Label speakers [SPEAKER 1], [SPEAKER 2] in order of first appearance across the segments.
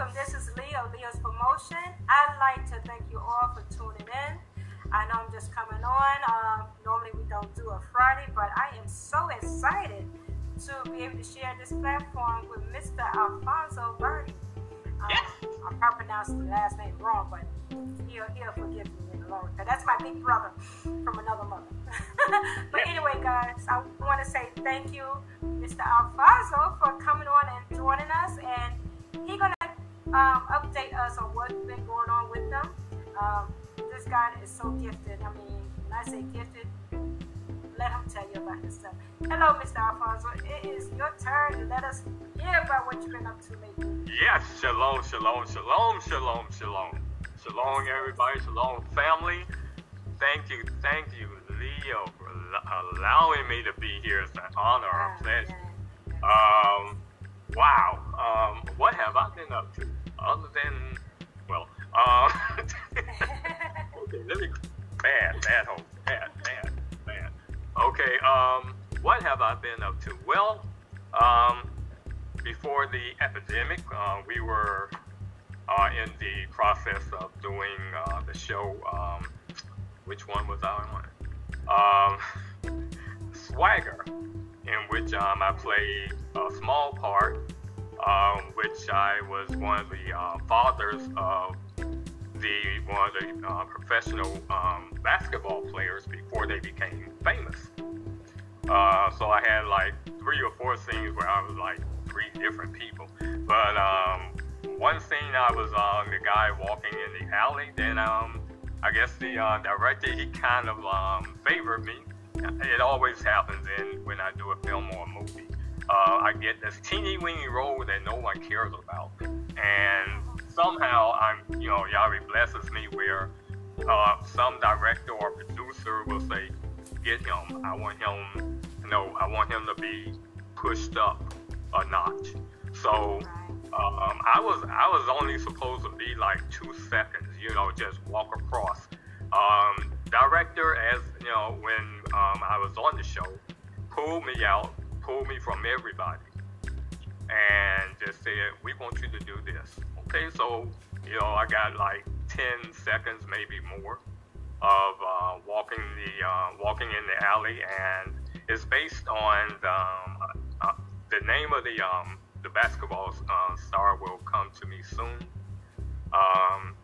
[SPEAKER 1] welcome. This is Leo, Leo's Promotion. I'd like to thank you all for tuning in. I know I'm just coming on. Um, normally we don't do a Friday, but I am so excited to be able to share this platform with Mr. Alfonso Birdie. Um, I probably pronounced the last name wrong, but he'll, he'll forgive me in the Lord. That's my big brother from another mother. but anyway, guys, I want to say thank you, Mr. Alfonso, for coming on and joining us. And he's going to um, update us on what's been going on with them. Um, this guy is so gifted. I mean, when I say gifted, let him tell you about his stuff. Hello, Mr. Alfonso. It is your turn to let us hear about what you've been up to lately.
[SPEAKER 2] Yes, shalom, shalom, shalom, shalom, shalom. Shalom, everybody. Shalom, family. Thank you, thank you, Leo, for allowing me to be here. It's an honor, a pleasure. Um, wow. Um, what have I been up to? Other than, well, um, okay, let me, bad, bad hope, bad, bad, bad. Okay, um, what have I been up to? Well, um, before the epidemic, uh, we were uh, in the process of doing uh, the show. Um, which one was I on? Um, Swagger, in which um, I played a small part, um, which I was one of the uh, fathers of the one of the uh, professional um, basketball players before they became famous. Uh, so I had like three or four scenes where I was like three different people. But um, one scene I was uh, the guy walking in the alley. Then um, I guess the uh, director he kind of um, favored me. It always happens in when I do a film or a movie. Uh, I get this teeny weeny role that no one cares about, and somehow I'm, you know, Yahweh blesses me where uh, some director or producer will say, "Get him. I want him. No, I want him to be pushed up a notch." So um, I was I was only supposed to be like two seconds, you know, just walk across. Um, director, as you know, when um, I was on the show, pulled me out, pulled me from everybody, and just said, "We want you to do this." Okay, so you know, I got like 10 seconds, maybe more, of uh, walking the uh, walking in the alley, and it's based on the, um, uh, the name of the um, the basketball uh, star will come to me soon. Um,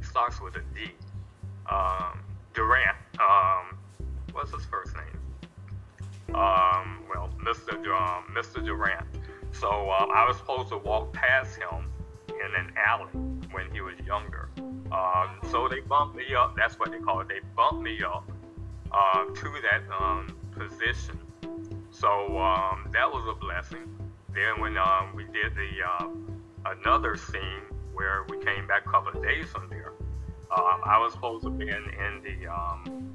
[SPEAKER 2] starts with a D. Um, Durant. Um, what's his first name? Um, well, Mr. Um, Mr. Durant. So um, I was supposed to walk past him in an alley when he was younger. Um, so they bumped me up. That's what they call it. They bumped me up uh, to that um, position. So um, that was a blessing. Then when um, we did the uh, another scene where we came back a couple of days from there, um, I was supposed to be in, in the um,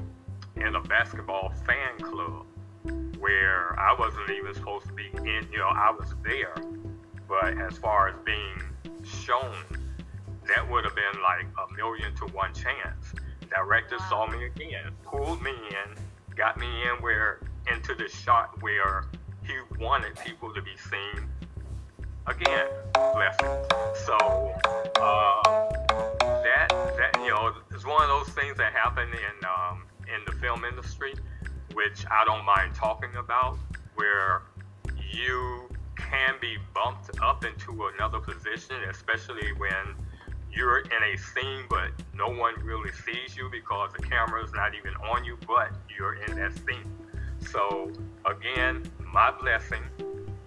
[SPEAKER 2] in a basketball fan club where I wasn't even supposed to be in. You know, I was there, but as far as being shown, that would have been like a million to one chance. Director saw me again, pulled me in, got me in where into the shot where he wanted people to be seen. Again, blessing. So uh, that that you know is one of those things that happen in um, in the film industry, which I don't mind talking about, where you can be bumped up into another position, especially when you're in a scene but no one really sees you because the camera is not even on you, but you're in that scene. So again, my blessing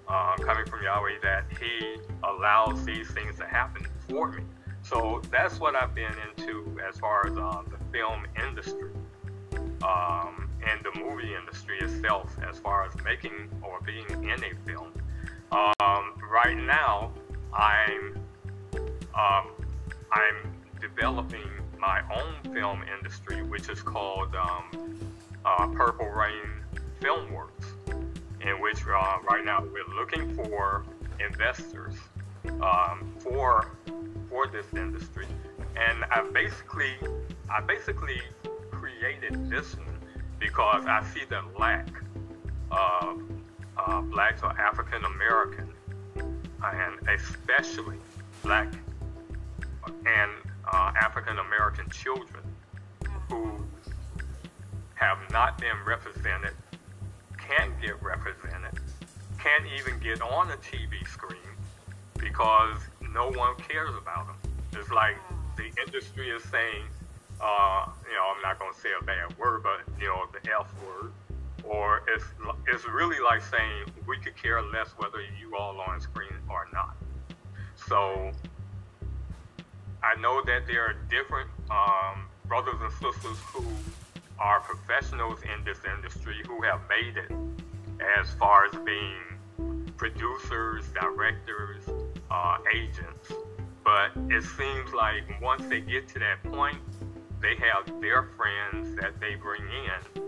[SPEAKER 2] uh, coming from Yahweh that He allows these things to happen for me. So that's what I've been into as far as uh, the film industry um, and the movie industry itself, as far as making or being in a film. Um, right now, I'm um, I'm developing my own film industry, which is called um, uh, Purple Reign Filmworks in which uh, right now we're looking for investors um, for for this industry, and I basically I basically created this one because I see the lack of uh, blacks or African American, and especially black and uh, African American children who have not been represented, can't get represented, can't even get on a TV screen because no one cares about them. It's like the industry is saying, uh, you know, I'm not going to say a bad word, but, you know, the F word. Or it's, it's really like saying we could care less whether you all on screen or not. So I know that there are different um, brothers and sisters who are professionals in this industry who have made it as far as being producers, directors, uh, agents. But it seems like once they get to that point, they have their friends that they bring in.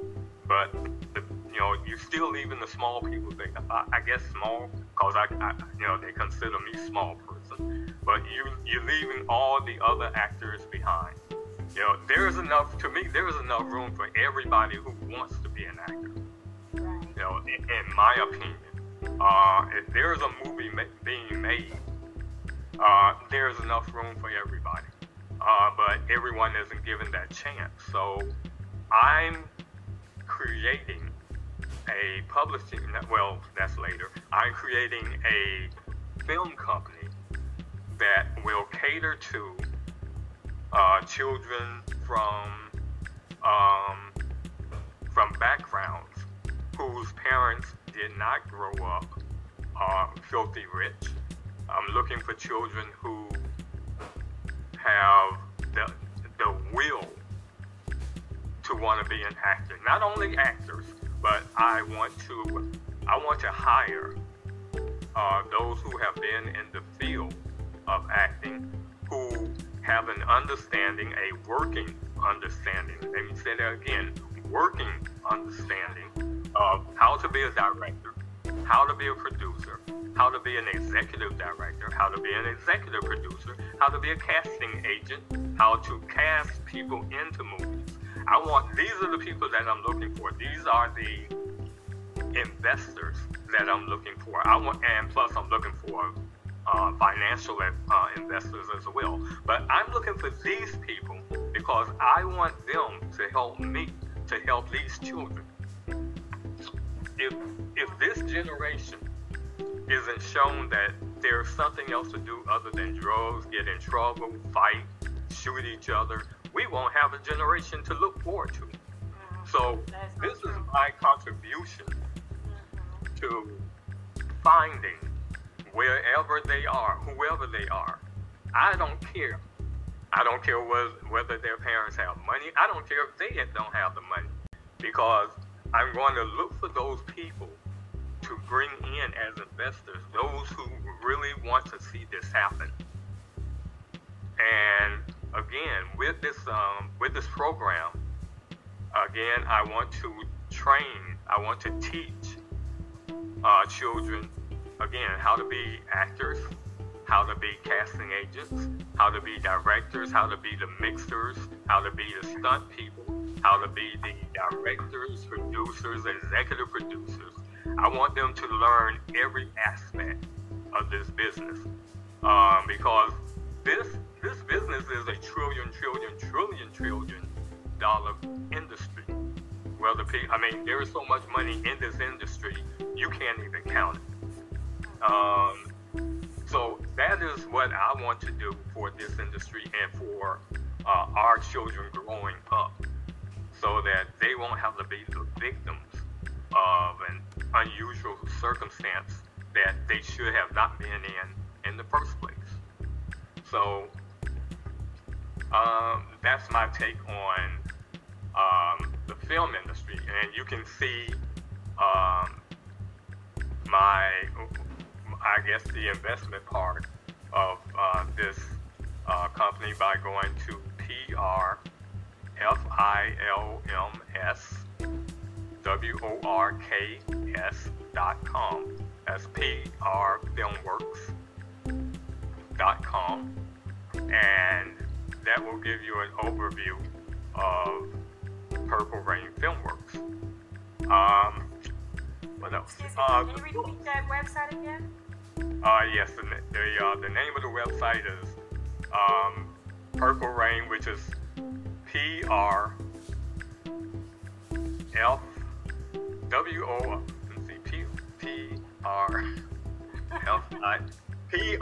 [SPEAKER 2] But the, you know, you're still leaving the small people. They, I, I guess small, cause I, I, you know, they consider me small person. But you, you're leaving all the other actors behind. You know, there's enough to me. There's enough room for everybody who wants to be an actor. You know, in, in my opinion, uh, if there's a movie ma- being made, uh, there's enough room for everybody. Uh, but everyone isn't given that chance. So I'm creating a publishing. Well, that's later. I'm creating a film company that will cater to uh, children from um, from backgrounds whose parents did not grow up uh, filthy rich. I'm looking for children who have the the will to want to be an actor. Not only actors, but I want to I want to hire uh, those who have been in the field of acting who have an understanding, a working understanding. Let me say that again working understanding of how to be a director, how to be a producer, how to be an executive director, how to be an executive producer, how to be a casting agent, how to cast people into movies. I want, these are the people that I'm looking for. These are the investors that I'm looking for. I want, and plus I'm looking for uh, financial uh, investors as well. But I'm looking for these people because I want them to help me to help these children. If if this generation isn't shown that there's something else to do other than drugs, get in trouble, fight, shoot each other, we won't have a generation to look forward to. Mm-hmm. So this is my contribution mm-hmm. to finding wherever they are, whoever they are. I don't care. I don't care whether, whether their parents have money. I don't care if they don't have the money. Because I'm going to look for those people to bring in as investors, those who really want to see this happen. And again, with this um, with this program, again, I want to train, I want to teach uh, children again, how to be actors, how to be casting agents, how to be directors, how to be the mixers, how to be the stunt people, how to be the directors, producers, executive producers. I want them to learn every aspect of this business um, because this this business is a trillion, trillion, trillion, trillion dollar industry. Well, the I mean, there is so much money in this industry, you can't even count it. Um, so that is what I want to do for this industry and for uh, our children growing up so that they won't have to be the victims of an unusual circumstance that they should have not been in in the first place. So um, that's my take on um, the film industry, and you can see um, my I guess, the investment part of uh, this uh, company by going to P-R-F-I-L-M-S dot com. That's dot com, And that will give you an overview of Purple Reign Filmworks. Um, what else?
[SPEAKER 1] Excuse me,
[SPEAKER 2] uh,
[SPEAKER 1] can you repeat that website again?
[SPEAKER 2] Uh, yes, the, the, uh, the name of the website is um, Purple Reign, which is P R F W O. See, P P R F I P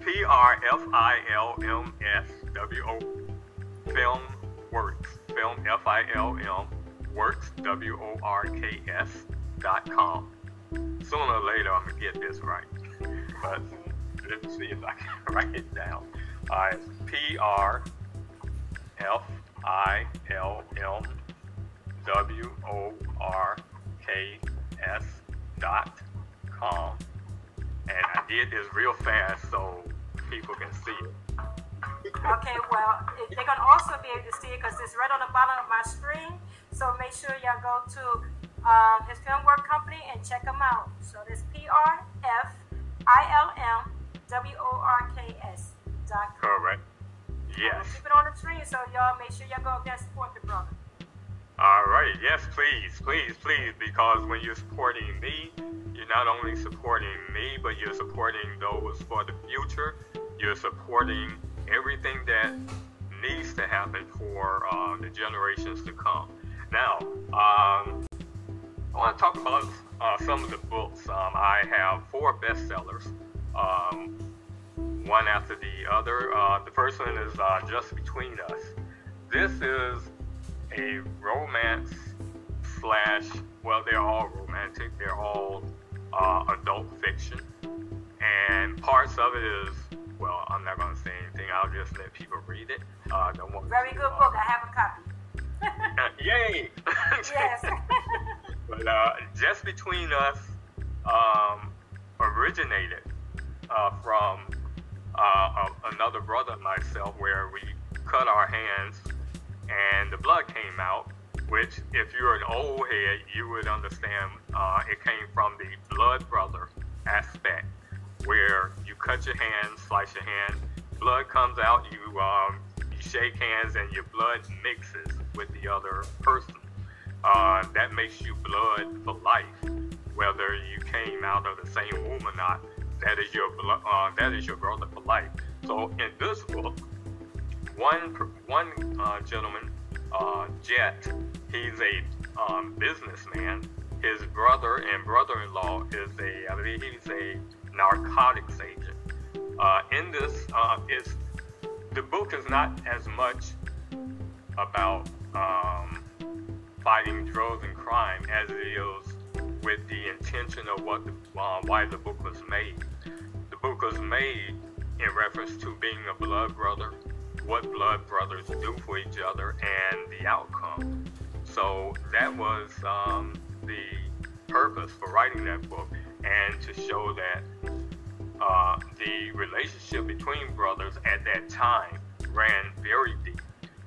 [SPEAKER 2] P R F I L M S W O Film Works Film F I L M Works W O R K S dot com. Sooner or later, I'm gonna get this right, but let's see if I can write it down. Uh, it's P R F I L M W O R K S dot com. And I did this real fast so people can see it.
[SPEAKER 1] Okay, well, they can also be able to see it because it's right on the bottom of my screen. So make sure y'all go to um, his film work company and check them out. So this P R F I L M W O R K S dot com.
[SPEAKER 2] Correct. Yes.
[SPEAKER 1] Keep it on the screen so y'all make sure y'all go there support the brother.
[SPEAKER 2] All right. Yes, please, please, please, because when you're supporting me, you're not only supporting me, but you're supporting those for the future. You're supporting everything that needs to happen for uh, the generations to come. Now, um, I want to talk about uh, some of the books. Um, I have four bestsellers, um, one after the other. Uh, the first one is uh, Just Between Us. This is a romance slash, well, they're all romantic, they're all uh, adult fiction. And parts of it is, well, I'm not going to say anything, I'll just let people read it. Uh, don't want
[SPEAKER 1] Very good book. I have a copy.
[SPEAKER 2] yay!
[SPEAKER 1] yes.
[SPEAKER 2] but uh, just between us um, originated uh, from uh, another brother and myself where we cut our hands and the blood came out which if you're an old head you would understand uh, it came from the blood brother aspect where you cut your hand slice your hand blood comes out you um, you shake hands and your blood mixes with the other person uh, that makes you blood for life, whether you came out of the same womb or not. That is your uh, that is your brother for life. So in this book, one one uh, gentleman, uh, Jet, he's a um, businessman. His brother and brother-in-law is a I believe he's a narcotics agent. Uh, in this, uh, is the book is not as much about um, fighting drugs and crime as it is with the intention of what the, uh, why the book was made. The book was made in reference to being a blood brother, what blood brothers do for each other, and the outcome. So that was um, the purpose for writing that book, and to show that uh, the relationship between brothers at that time ran very deep.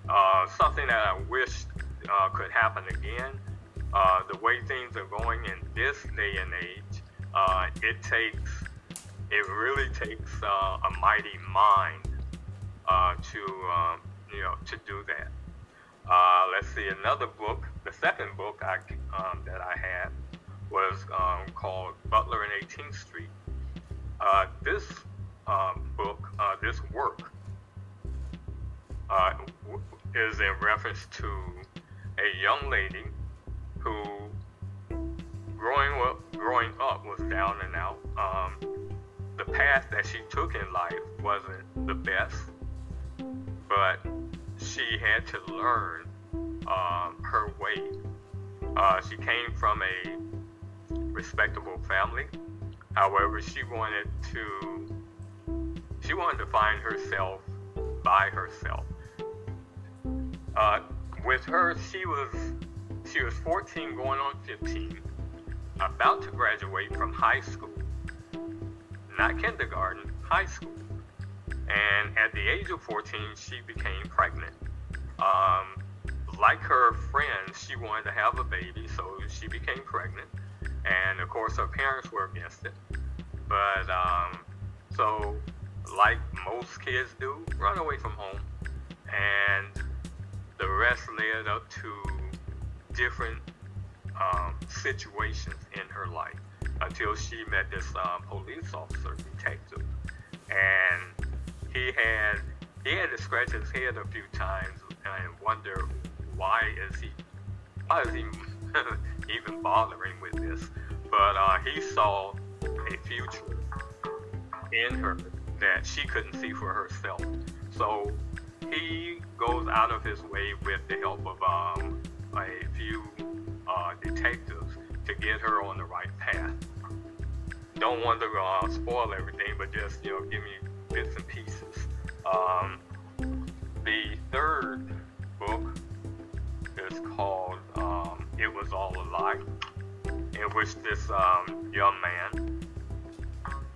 [SPEAKER 2] Uh, something that I wish uh, could happen again. Uh, the way things are going in this day and age, uh, it takes, it really takes uh, a mighty mind uh, to, um, you know, to do that. Uh, let's see, another book, the second book I, um, that I had was um, called Butler and 18th Street. this um, book, this work, is in reference to a young lady who growing up growing up was down and out. Um, the path that she took in life wasn't the best, but she had to learn um, her way. Uh, she came from a respectable family. However, she wanted to she wanted to find herself by herself. Uh, with her, she was she was 14, going on 15, about to graduate from high school, not kindergarten, high school. And at the age of 14, she became pregnant. Um, like her friends, she wanted to have a baby, so she became pregnant. And of course, her parents were against it. But um, so, like most kids do, run away from home. And the rest led up to different um, situations in her life. until she met this um, police officer detective, and he had he had to scratch his head a few times and wonder why is he why is he even bothering with this? But uh, he saw a future in her that she couldn't see for herself. So he goes out of his way with the help of um, get her on the right path. Don't want to uh, spoil everything, but just you know, give me bits and pieces. Um, the third book is called um, "It Was All a Lie," in which this um, young man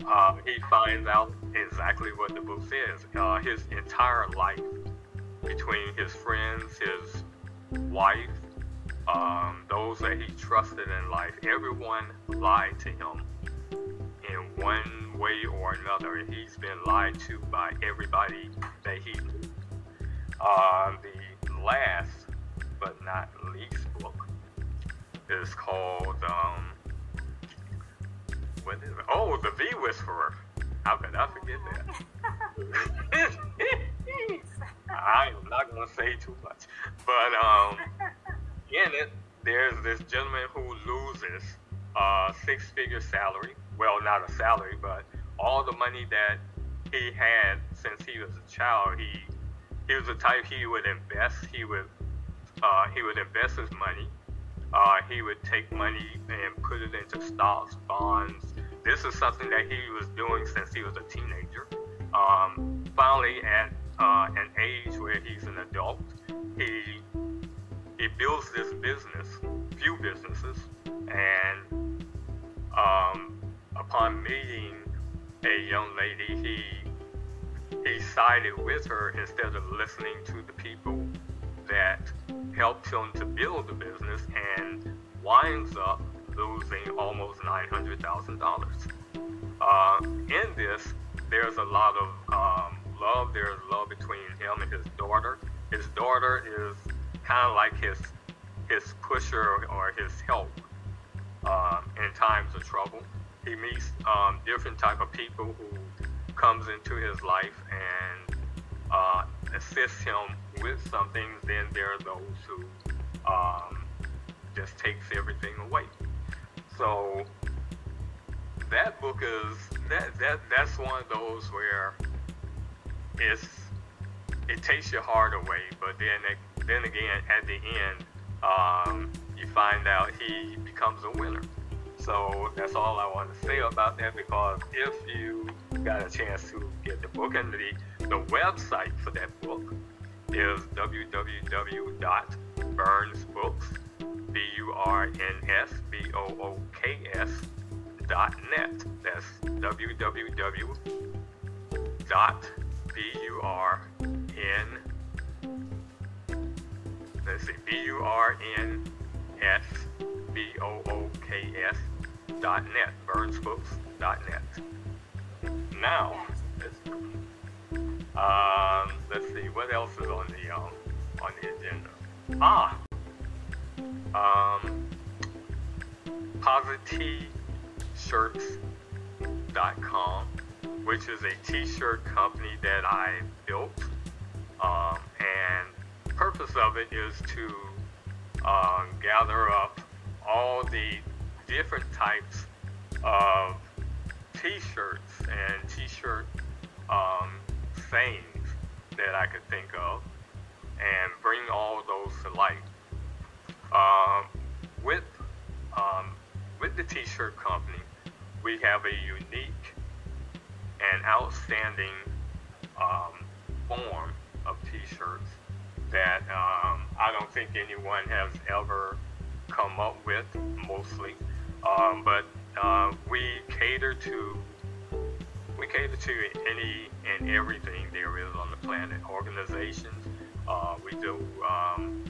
[SPEAKER 2] uh, he finds out exactly what the book says. Uh, his entire life, between his friends, his wife, um, those that he trusted in life, everyone lied to him in one way or another. He's been lied to by everybody that he knew. Uh, the last but not least book is called um, what is it? Oh, the V Whisperer. How could I forget that? I am not gonna say too much, but um, in it, there's this gentleman who loses a six-figure salary. Well, not a salary, but all the money that he had since he was a child. He he was the type he would invest. He would uh, he would invest his money. Uh, he would take money and put it into stocks, bonds. This is something that he was doing since he was a teenager. Um, finally, at uh, an age where he's an adult, he he builds this business, few businesses, and um, upon meeting a young lady, he he sided with her instead of listening to the people that helped him to build the business and winds up losing almost $900,000. Uh, in this, there's a lot of um, love. There's love between him and his daughter. His daughter is kind of like his his pusher or his help um, in times of trouble. He meets um, different type of people who comes into his life and uh, assists him with something. Then there are those who um, just takes everything away. So that book is that that that's one of those where it's it takes your heart away, but then then again at the end um, you find out he becomes a winner. So that's all I want to say about that because if you got a chance to get the book and the, the website for that book is www.burnsbooks, B-U-R-N-S-B-O-O-K-S dot net. That's www dot B-U-R-N let's see, B-U-R-N-S-B-O-O-K-S dot net, burnsbooks dot net. Now, let's, um, let's see, what else is on the, um, on the agenda? Ah, um, PositiShirts.com, which is a t-shirt company that I built. Um, and purpose of it is to uh, gather up all the different types of t-shirts and t-shirt um, sayings that I could think of and bring all those to light. Um, with um, with the t-shirt company, we have a unique and outstanding um, form of t-shirts that um, I don't think anyone has ever come up with mostly. Um, but uh, we cater to we cater to any and everything there is on the planet. Organizations, uh, we do um,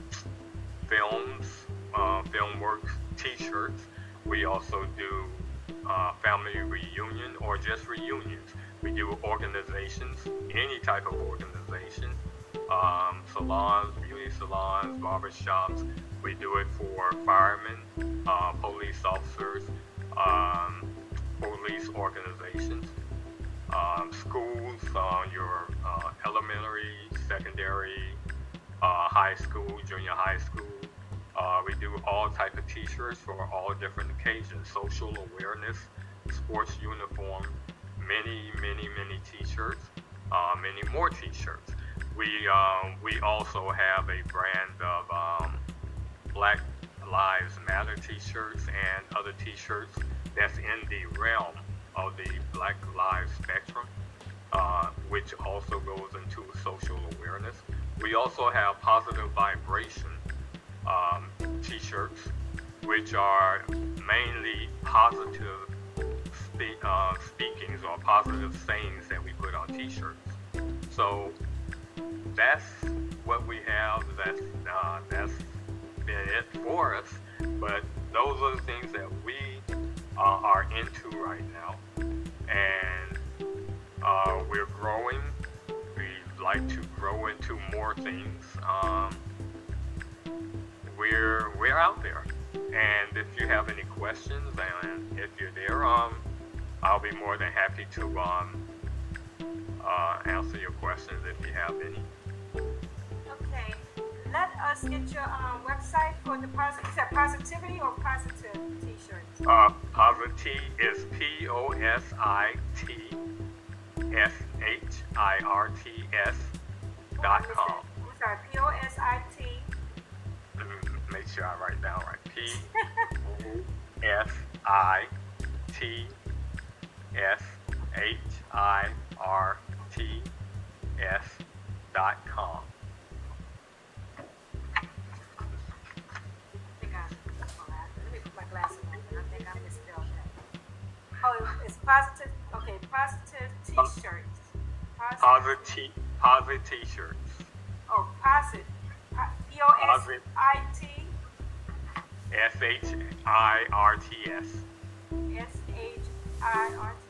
[SPEAKER 2] films, uh, film works, T-shirts. We also do uh, family reunion or just reunions. We do organizations, any type of organization, um, salons, beauty salons, barbershops. We do it for firemen, uh, police officers, um, police organizations, um, schools, uh, your uh, elementary, secondary, uh, high school, junior high school. Uh, we do all type of T-shirts for all different occasions, social awareness, sports uniform, many, many, many T-shirts, uh, many more T-shirts. We um, we also have a brand of um, Black Lives Matter T-shirts and other T-shirts that's in the realm of the Black Lives spectrum, uh, which also goes into social awareness. We also have positive vibration um, T-shirts, which are mainly positive uh, speakings or positive sayings that we put on T-shirts. So that's what we have. That's uh, that's been it for us. But those are the things that we uh, are into right now, and uh, we're growing. We like to grow into more things. Um, we're we're out there, and if you have any questions, and if you're there, um, I'll be more than happy to um, uh, answer your questions if you have any.
[SPEAKER 1] Okay, let us get your um, website for the positive. Is that positivity or positive T-shirts?
[SPEAKER 2] Uh, Positi is P O S I T S H I R T S dot com.
[SPEAKER 1] I'm sorry, P O S I T.
[SPEAKER 2] Let me make sure I write down right. P O S I T S H I R T S dot com.
[SPEAKER 1] Think I, let me put my glasses on. I think I misspelled that. Oh, it's positive. Okay, positive T-shirts. Positive.
[SPEAKER 2] Positi Posit T-shirts.
[SPEAKER 1] Oh, positive. Uh, P O S I T
[SPEAKER 2] S H I R T S.
[SPEAKER 1] S H I R T.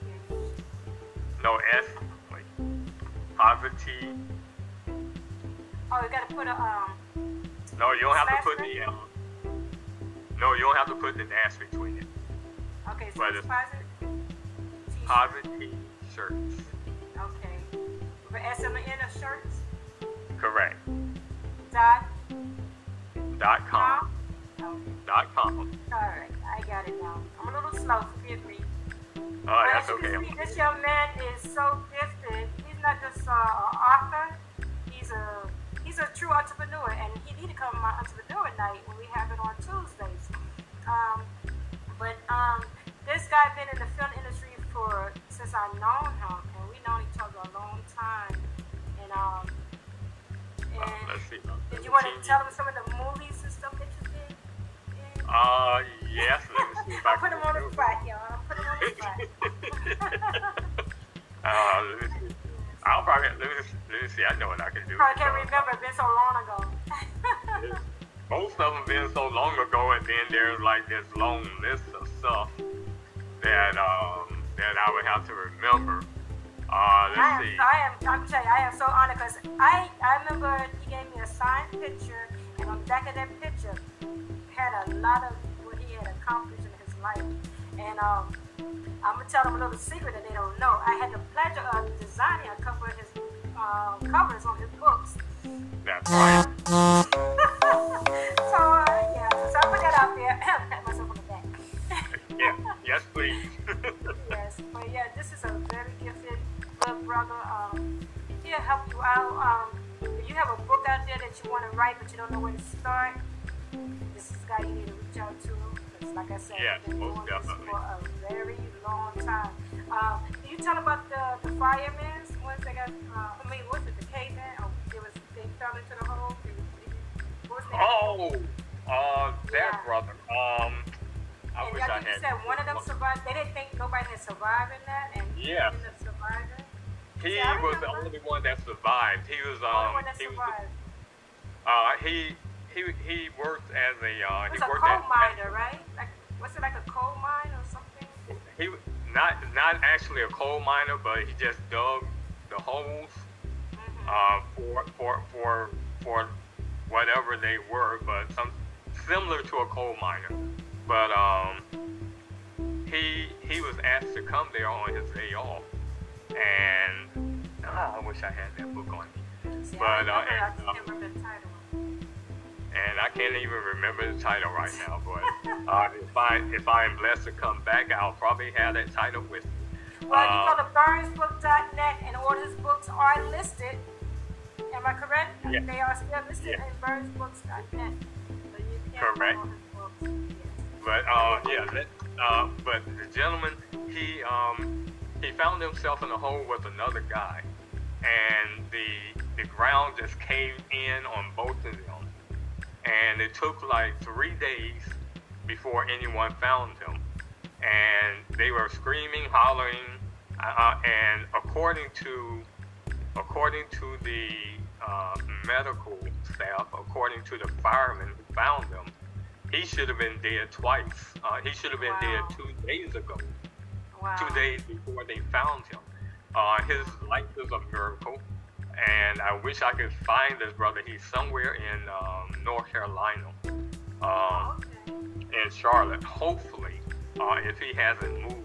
[SPEAKER 2] No S. Wait. Positi.
[SPEAKER 1] Oh, you gotta put a um.
[SPEAKER 2] No, you don't have to put
[SPEAKER 1] thing?
[SPEAKER 2] the. Um, no, you don't have to put the dash between it.
[SPEAKER 1] Okay, so
[SPEAKER 2] But
[SPEAKER 1] it's. T-shirt.
[SPEAKER 2] Shirts.
[SPEAKER 1] Okay. With an S on the end of shirts.
[SPEAKER 2] Correct.
[SPEAKER 1] Dot
[SPEAKER 2] Dot com.
[SPEAKER 1] Okay.
[SPEAKER 2] Dot com.
[SPEAKER 1] All right, I got it now. I'm a little slow. Forgive me.
[SPEAKER 2] Oh, that's
[SPEAKER 1] as you
[SPEAKER 2] okay.
[SPEAKER 1] can see, this young man is so gifted. He's not just uh, an author. He's a he's a true entrepreneur, and he need to come to my entrepreneur night when we have it on Tuesdays. Um, but um, this guy been in the film industry for since I known him, and we known each other a long time. And um, and
[SPEAKER 2] let's see.
[SPEAKER 1] did you want to tell him some of the movies and stuff that you did? in?
[SPEAKER 2] Uh, yes. Let me see if I
[SPEAKER 1] I'll put him on the spot, y'all.
[SPEAKER 2] uh. I'll probably let me, let me see. I know what I can do.
[SPEAKER 1] I can't
[SPEAKER 2] Uh,
[SPEAKER 1] remember. It's been so long ago.
[SPEAKER 2] Most of them been so long ago, and then there's like this long list of stuff that um that I would have to remember. Uh,
[SPEAKER 1] I
[SPEAKER 2] let's
[SPEAKER 1] am,
[SPEAKER 2] see.
[SPEAKER 1] I am, I'm telling you, I am so honored because I, I remember he gave me a signed picture, and on the back of that picture had a lot of what he had accomplished in his life. And um, I'm gonna tell them a little secret that they don't know. I had the pleasure of designing a couple of his um, covers on his books.
[SPEAKER 2] That's right.
[SPEAKER 1] so uh, yeah, so I put that out there. Pat myself on the back.
[SPEAKER 2] Yeah. Yes, please.
[SPEAKER 1] Yes, but yeah, this is a very gifted good brother. Um, he'll help you out. Um, if you have a book out there that you want to write but you don't know where to start, this is the guy you need to reach out to. 'Cause like I said,
[SPEAKER 2] Yes,
[SPEAKER 1] he's been
[SPEAKER 2] most
[SPEAKER 1] doing this
[SPEAKER 2] definitely.
[SPEAKER 1] for a very long time. Um, can you tell about the the firemen? Once they got, uh, I mean, was it the caveman? Oh, it was they fell into the hole. They, they, what was
[SPEAKER 2] Oh, uh, that
[SPEAKER 1] Yeah.
[SPEAKER 2] brother. Um, I
[SPEAKER 1] and
[SPEAKER 2] wish
[SPEAKER 1] I think you said one of them survived. They didn't think nobody had survived in that, and he
[SPEAKER 2] Yeah.
[SPEAKER 1] ended up surviving.
[SPEAKER 2] He was the only one that survived. He was
[SPEAKER 1] The only
[SPEAKER 2] um
[SPEAKER 1] one that
[SPEAKER 2] he was
[SPEAKER 1] survived.
[SPEAKER 2] uh he he he worked as a uh he
[SPEAKER 1] was a
[SPEAKER 2] worked
[SPEAKER 1] coal miner, right? Like, was it like a coal mine or something?
[SPEAKER 2] he not not actually a coal miner, but he just dug the holes
[SPEAKER 1] Mhm.
[SPEAKER 2] uh for for for for whatever they were, but some similar to a coal miner. But um he he was asked to come there on his day off, and oh, I wish I had that book on me.
[SPEAKER 1] See,
[SPEAKER 2] But,
[SPEAKER 1] I,
[SPEAKER 2] uh,
[SPEAKER 1] remember, I
[SPEAKER 2] and,
[SPEAKER 1] can't remember the title.
[SPEAKER 2] And I can't even remember the title right now. But uh, if I if I am blessed to come back, I'll probably have that title with me.
[SPEAKER 1] Well,
[SPEAKER 2] Uh,
[SPEAKER 1] you go to burnsbook.net and all his books are listed. Am I correct?
[SPEAKER 2] Yeah.
[SPEAKER 1] They are still listed
[SPEAKER 2] Yeah.
[SPEAKER 1] in burnsbooks.net. So you can
[SPEAKER 2] Correct.
[SPEAKER 1] find all his books. Yes.
[SPEAKER 2] But uh, yeah, that, uh, but the gentleman he um, he found himself in a hole with another guy, and the the ground just caved in on both of them, and it took like three days before anyone found him, and they were screaming, hollering, uh, and according to according to the uh, medical staff, according to the firemen who found them, he should have been dead twice. Uh, he should have been
[SPEAKER 1] Wow.
[SPEAKER 2] dead two days ago,
[SPEAKER 1] Wow.
[SPEAKER 2] two days before they found him. Uh, his life is a miracle, and I wish I could find this brother. He's somewhere in um, North Carolina, um, in Charlotte, hopefully, uh, if he hasn't moved.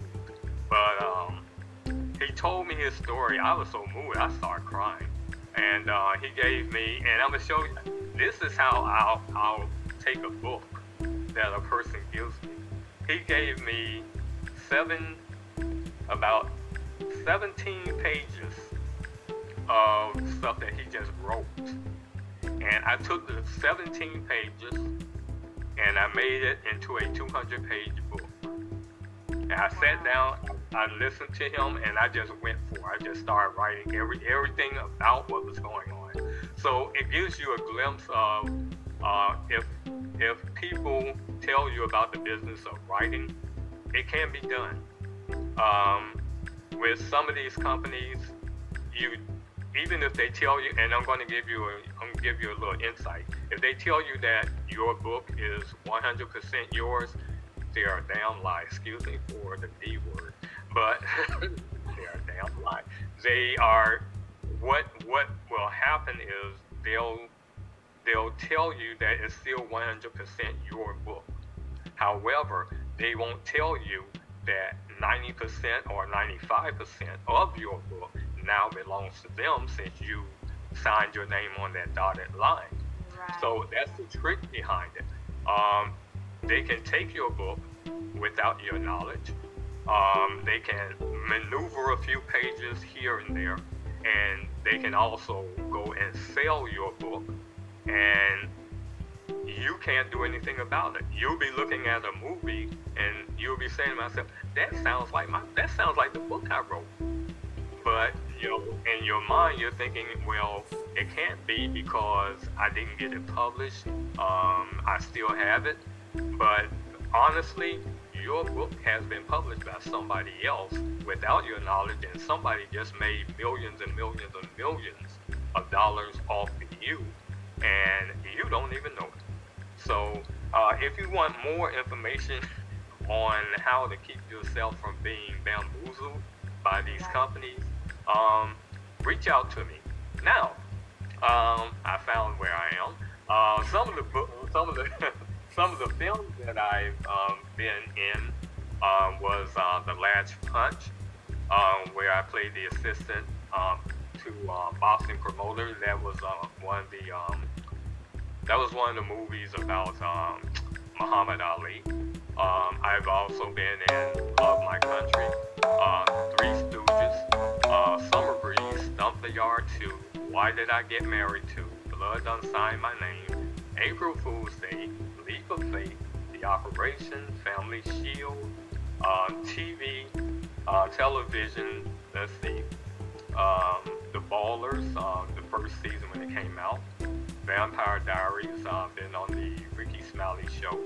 [SPEAKER 2] But um, he told me his story. I was so moved, I started crying. And uh, he gave me, and I'm gonna show you. This is how I'll I'll take a book that a person gives me. He gave me seven, about 17 pages of stuff that he just wrote. And I took the 17 pages and I made it into a 200 page book. And I sat down, I listened to him, and I just went for it. I just started writing every everything about what was going on. So it gives you a glimpse of uh, if if people tell you about the business of writing, it can be done. Um, with some of these companies, you even if they tell you, and I'm going to give you a, I'm going to give you a little insight. If they tell you that your book is 100% yours, they are damn lie. Excuse me for the D word, but they are damn lie. They are. What what will happen is they'll they'll tell you that it's still 100% your book. However, they won't tell you that 90% or 95% of your book now belongs to them since you signed your name on that dotted line.
[SPEAKER 1] Right.
[SPEAKER 2] So that's the trick behind it. Um, they can take your book without your knowledge. Um, they can maneuver a few pages here and there, and they can also go and sell your book, and you can't do anything about it. You'll be looking at a movie, and you'll be saying to myself, "That sounds like my. That sounds like the book I wrote." But you know, in your mind, you're thinking, "Well, it can't be because I didn't get it published. Um, I still have it." But honestly, your book has been published by somebody else without your knowledge, and somebody just made millions and millions and millions of dollars off of you, and you don't even know it. So, uh, if you want more information on how to keep yourself from being bamboozled by these companies, um, reach out to me. Now, um, I found where I am. Uh, some of the some of the some of the films that I've um, been in um, was uh, The Last Punch, um, where I played the assistant um, to uh, boxing promoter. That was uh, one of the that was one of the movies about Muhammad Ali. I've also been in Love My Country, uh, Three Stooges, uh, Summer Breeze, Stomp the Yard 2, Why Did I Get Married Too, Blood Done Sign My Name, April Fool's Day, Leap of Faith, The Operation, Family Shield, uh, TV, uh, television, let's see, um, The Ballers, uh, the first season when it came out, Vampire Diaries, uh, been on the Rickey Smiley Show,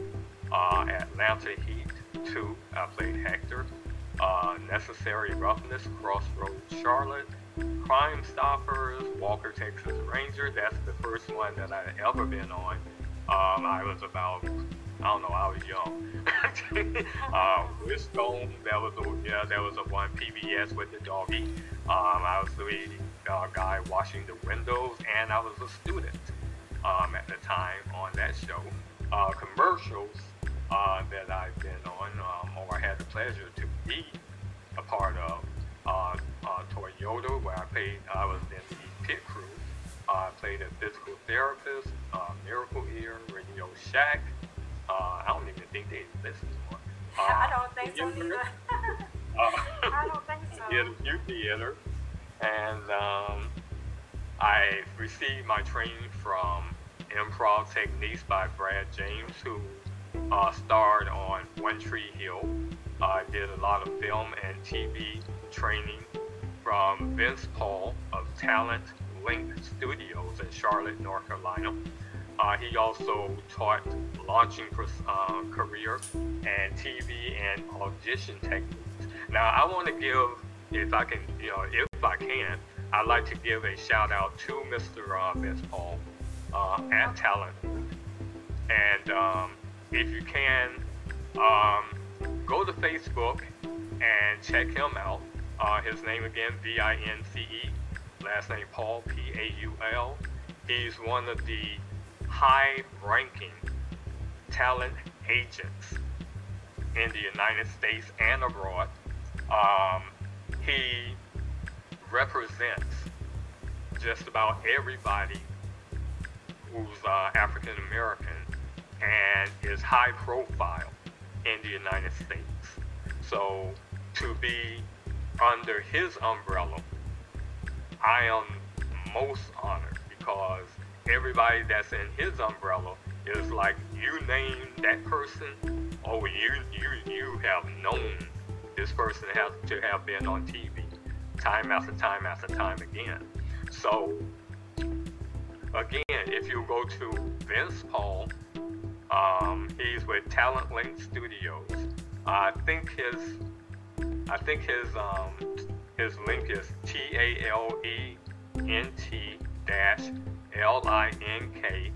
[SPEAKER 2] uh, Atlanta Heat 2, I played Hector, uh, Necessary Roughness, Crossroads Charlotte, Crime Stoppers, Walker Texas Ranger, that's the first one that I ever been on. Um, I was about, I don't know, I was young. uh, Wishbone, that was a, yeah, that was a one PBS with the doggy. Um, I was the uh, guy washing the windows, and I was a student um, at the time on that show. Uh, commercials uh, that I've been on, um, or I had to pleasure to be a part of. Uh, uh, Toyota, where I played, I was in the pit crew. I played a physical therapist, uh, Miracle Ear, Radio Shack. Uh, I don't even think they exist anymore.
[SPEAKER 1] I don't think so either. I don't think so.
[SPEAKER 2] Did a few theater, and um, I received my training from Improv Techniques by Brad James, who uh, starred on One Tree Hill. I did a lot of film and TV training from Vince Paul of Talent Link Studios in Charlotte, North Carolina. Uh, he also taught launching uh, career and TV and audition techniques. Now, I want to give, if I can, you know, if I can, I'd like to give a shout out to Mr. Uh, Vince Paul uh, at Talent. And um, if you can, um, go to Facebook and check him out. Uh, his name again, V-I-N-C-E, last name Paul, P-A-U-L. He's one of the high-ranking talent agents in the United States and abroad. Um, he represents just about everybody who's uh, African American and is high profile in the United States. So to be under his umbrella, I am most honored because everybody that's in his umbrella is like you name that person, oh you you you have known this person has to have been on TV time after time after time again. So again, if you go to Vince Paul, um, he's with Talent Link Studios. I think his I think his um, his link is T A L E N T dash L I N K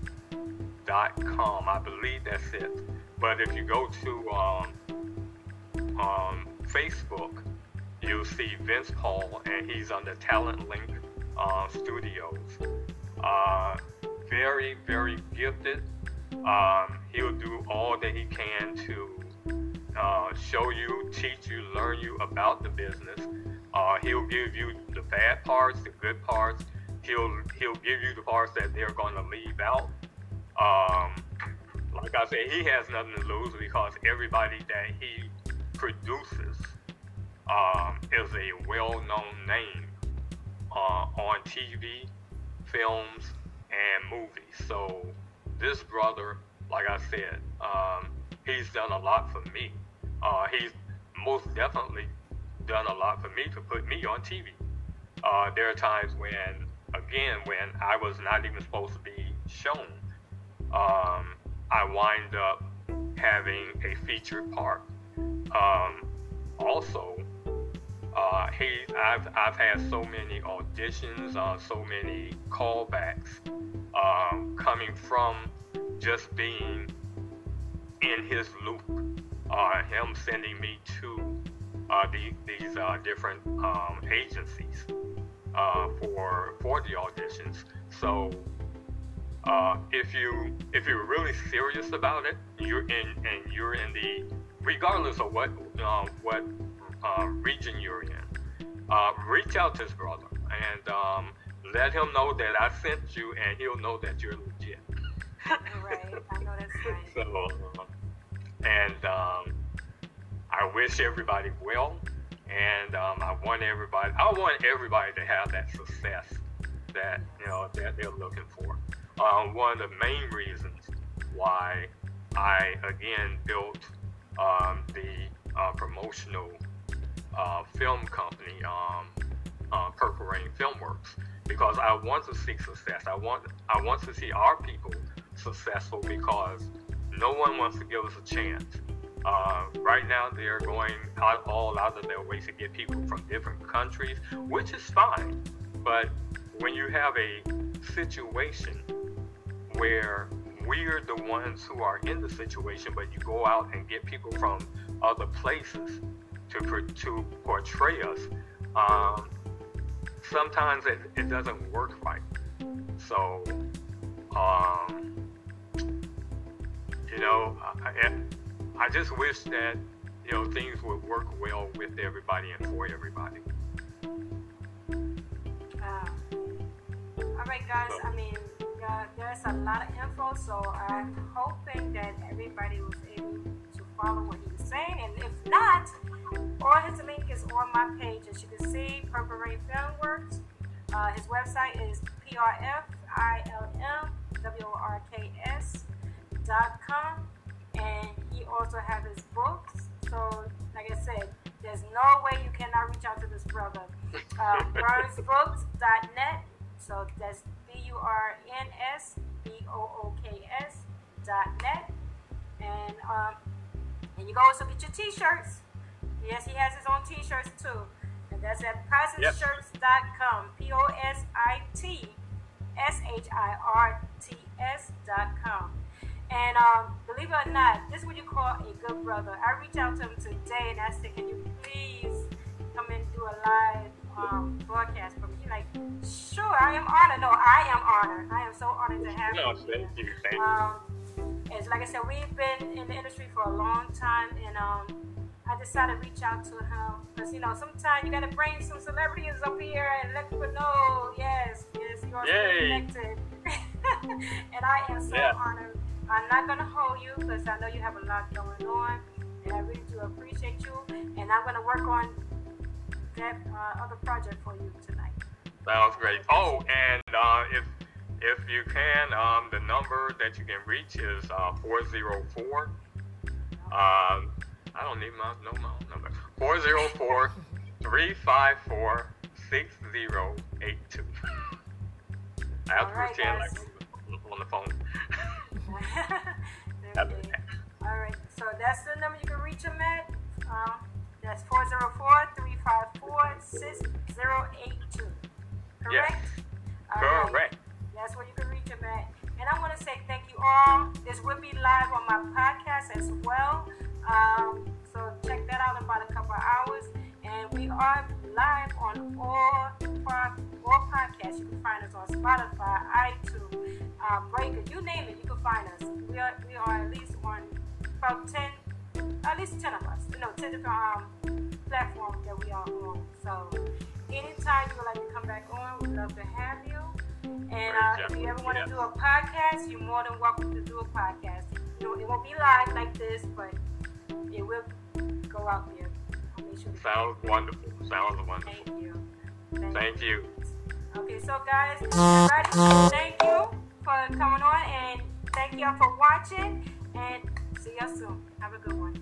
[SPEAKER 2] dot com. I believe that's it. But if you go to um, um, Facebook, you'll see Vince Paul, and he's on the Talent Link uh, Studios. Uh, very, very gifted. Um, he'll do all that he can to uh, show you, teach you, learn you about the business. Uh, he'll give you the bad parts, the good parts. He'll he'll give you the parts that they're going to leave out. Um, like I said, he has nothing to lose because everybody that he produces um, is a well-known name uh, on TV, films, and movies. So this brother, like I said, um, he's done a lot for me. Uh, he's most definitely done a lot for me to put me on TV. Uh, there are times when, again, when I was not even supposed to be shown, um, I wind up having a featured part. Um, also, uh, he, I've, I've had so many auditions, uh, so many callbacks um, coming from just being in his loop, uh, him sending me to uh, the, these uh, different um, agencies uh, for for the auditions. So if you if you're really serious about it, you're in and you're in the regardless of what what uh, region you're in, reach out to his brother and um, let him know that I sent you, and he'll know that you're legit.
[SPEAKER 1] right, I know that's right. so,
[SPEAKER 2] and um, I wish everybody well, and um, I want everybody. I want everybody to have that success that you know that they're looking for. Um, one of the main reasons why I again built um, the uh, promotional uh, film company, um, uh, Purple Reign Filmworks, because I want to see success. I want I want to see our people successful because no one wants to give us a chance. Uh, right now, they're going out, all out of their way to get people from different countries, which is fine. But when you have a situation where we're the ones who are in the situation, but you go out and get people from other places to, to portray us, um, sometimes it, it doesn't work right. So, um, you know, I, I just wish that you know things would work well with everybody and for everybody.
[SPEAKER 1] Uh, all right, guys. I mean, uh, there's a lot of info, so I'm hoping that everybody was able to follow what he was saying, and if not, all his link is on my page. As you can see, Purple Reign Filmworks. Uh, his website is prfilmworks dot com, and he also has his books. So, like I said, there's no way you cannot reach out to this brother. Uh, BurnsBooks.net. So that's B U R N S B O O K S dot net. And um, and you can also get your T-shirts. Yes, he has his own T-shirts too, and that's at positshirts.com. P O S I T S H I R T S dot com. And um, believe it or not, this is what you call a good brother. I reached out to him today and I said, "Can you please come and do a live um, broadcast for me?" He's like, "Sure, I am honored. No, I am honored. I am so honored to have
[SPEAKER 2] No,
[SPEAKER 1] you."
[SPEAKER 2] thank you, thank you.
[SPEAKER 1] Um, it's like I said, we've been in the industry for a long time, and um, I decided to reach out to him because you know sometimes you gotta bring some celebrities up here and let people know, yes, yes, you are connected. and I am so
[SPEAKER 2] Yeah.
[SPEAKER 1] honored. I'm not gonna hold you because I know you have a lot going on, and I really do appreciate you. And I'm gonna work on that uh, other project for you tonight.
[SPEAKER 2] Sounds great. Oh, and uh, if if you can, um, the number that you can reach is uh, 404. Um, I don't need my no my number. 404 354 6082. I have to pretend
[SPEAKER 1] guys.
[SPEAKER 2] like I'm on the phone.
[SPEAKER 1] Okay. All right, so that's the number you can reach him at. Um, that's 404-354-6082. Correct?
[SPEAKER 2] Yes.
[SPEAKER 1] All right.
[SPEAKER 2] Correct.
[SPEAKER 1] That's where you can reach him at. And I want to say thank you all. This will be live on my podcast as well. Um, so check that out in about a couple of hours. And we are live on all, pod- all podcasts. You can find us on Spotify, iTunes, uh, Breaker, you name it, you can find us. We are we are at least on about ten, at least ten of us. You know, ten different um, platforms that we are on. So anytime you would like to come back on, we'd love to have you. And uh, if you ever want to do a podcast, you're more than welcome to do a podcast. You know, it won't be live like this, but it will go out there. I'll make sure
[SPEAKER 2] Sounds wonderful. Sounds wonderful.
[SPEAKER 1] Thank you. Thank
[SPEAKER 2] Thank you.
[SPEAKER 1] Okay, so guys, everybody, thank you for coming on and thank y'all for watching and see y'all soon. Have a good one.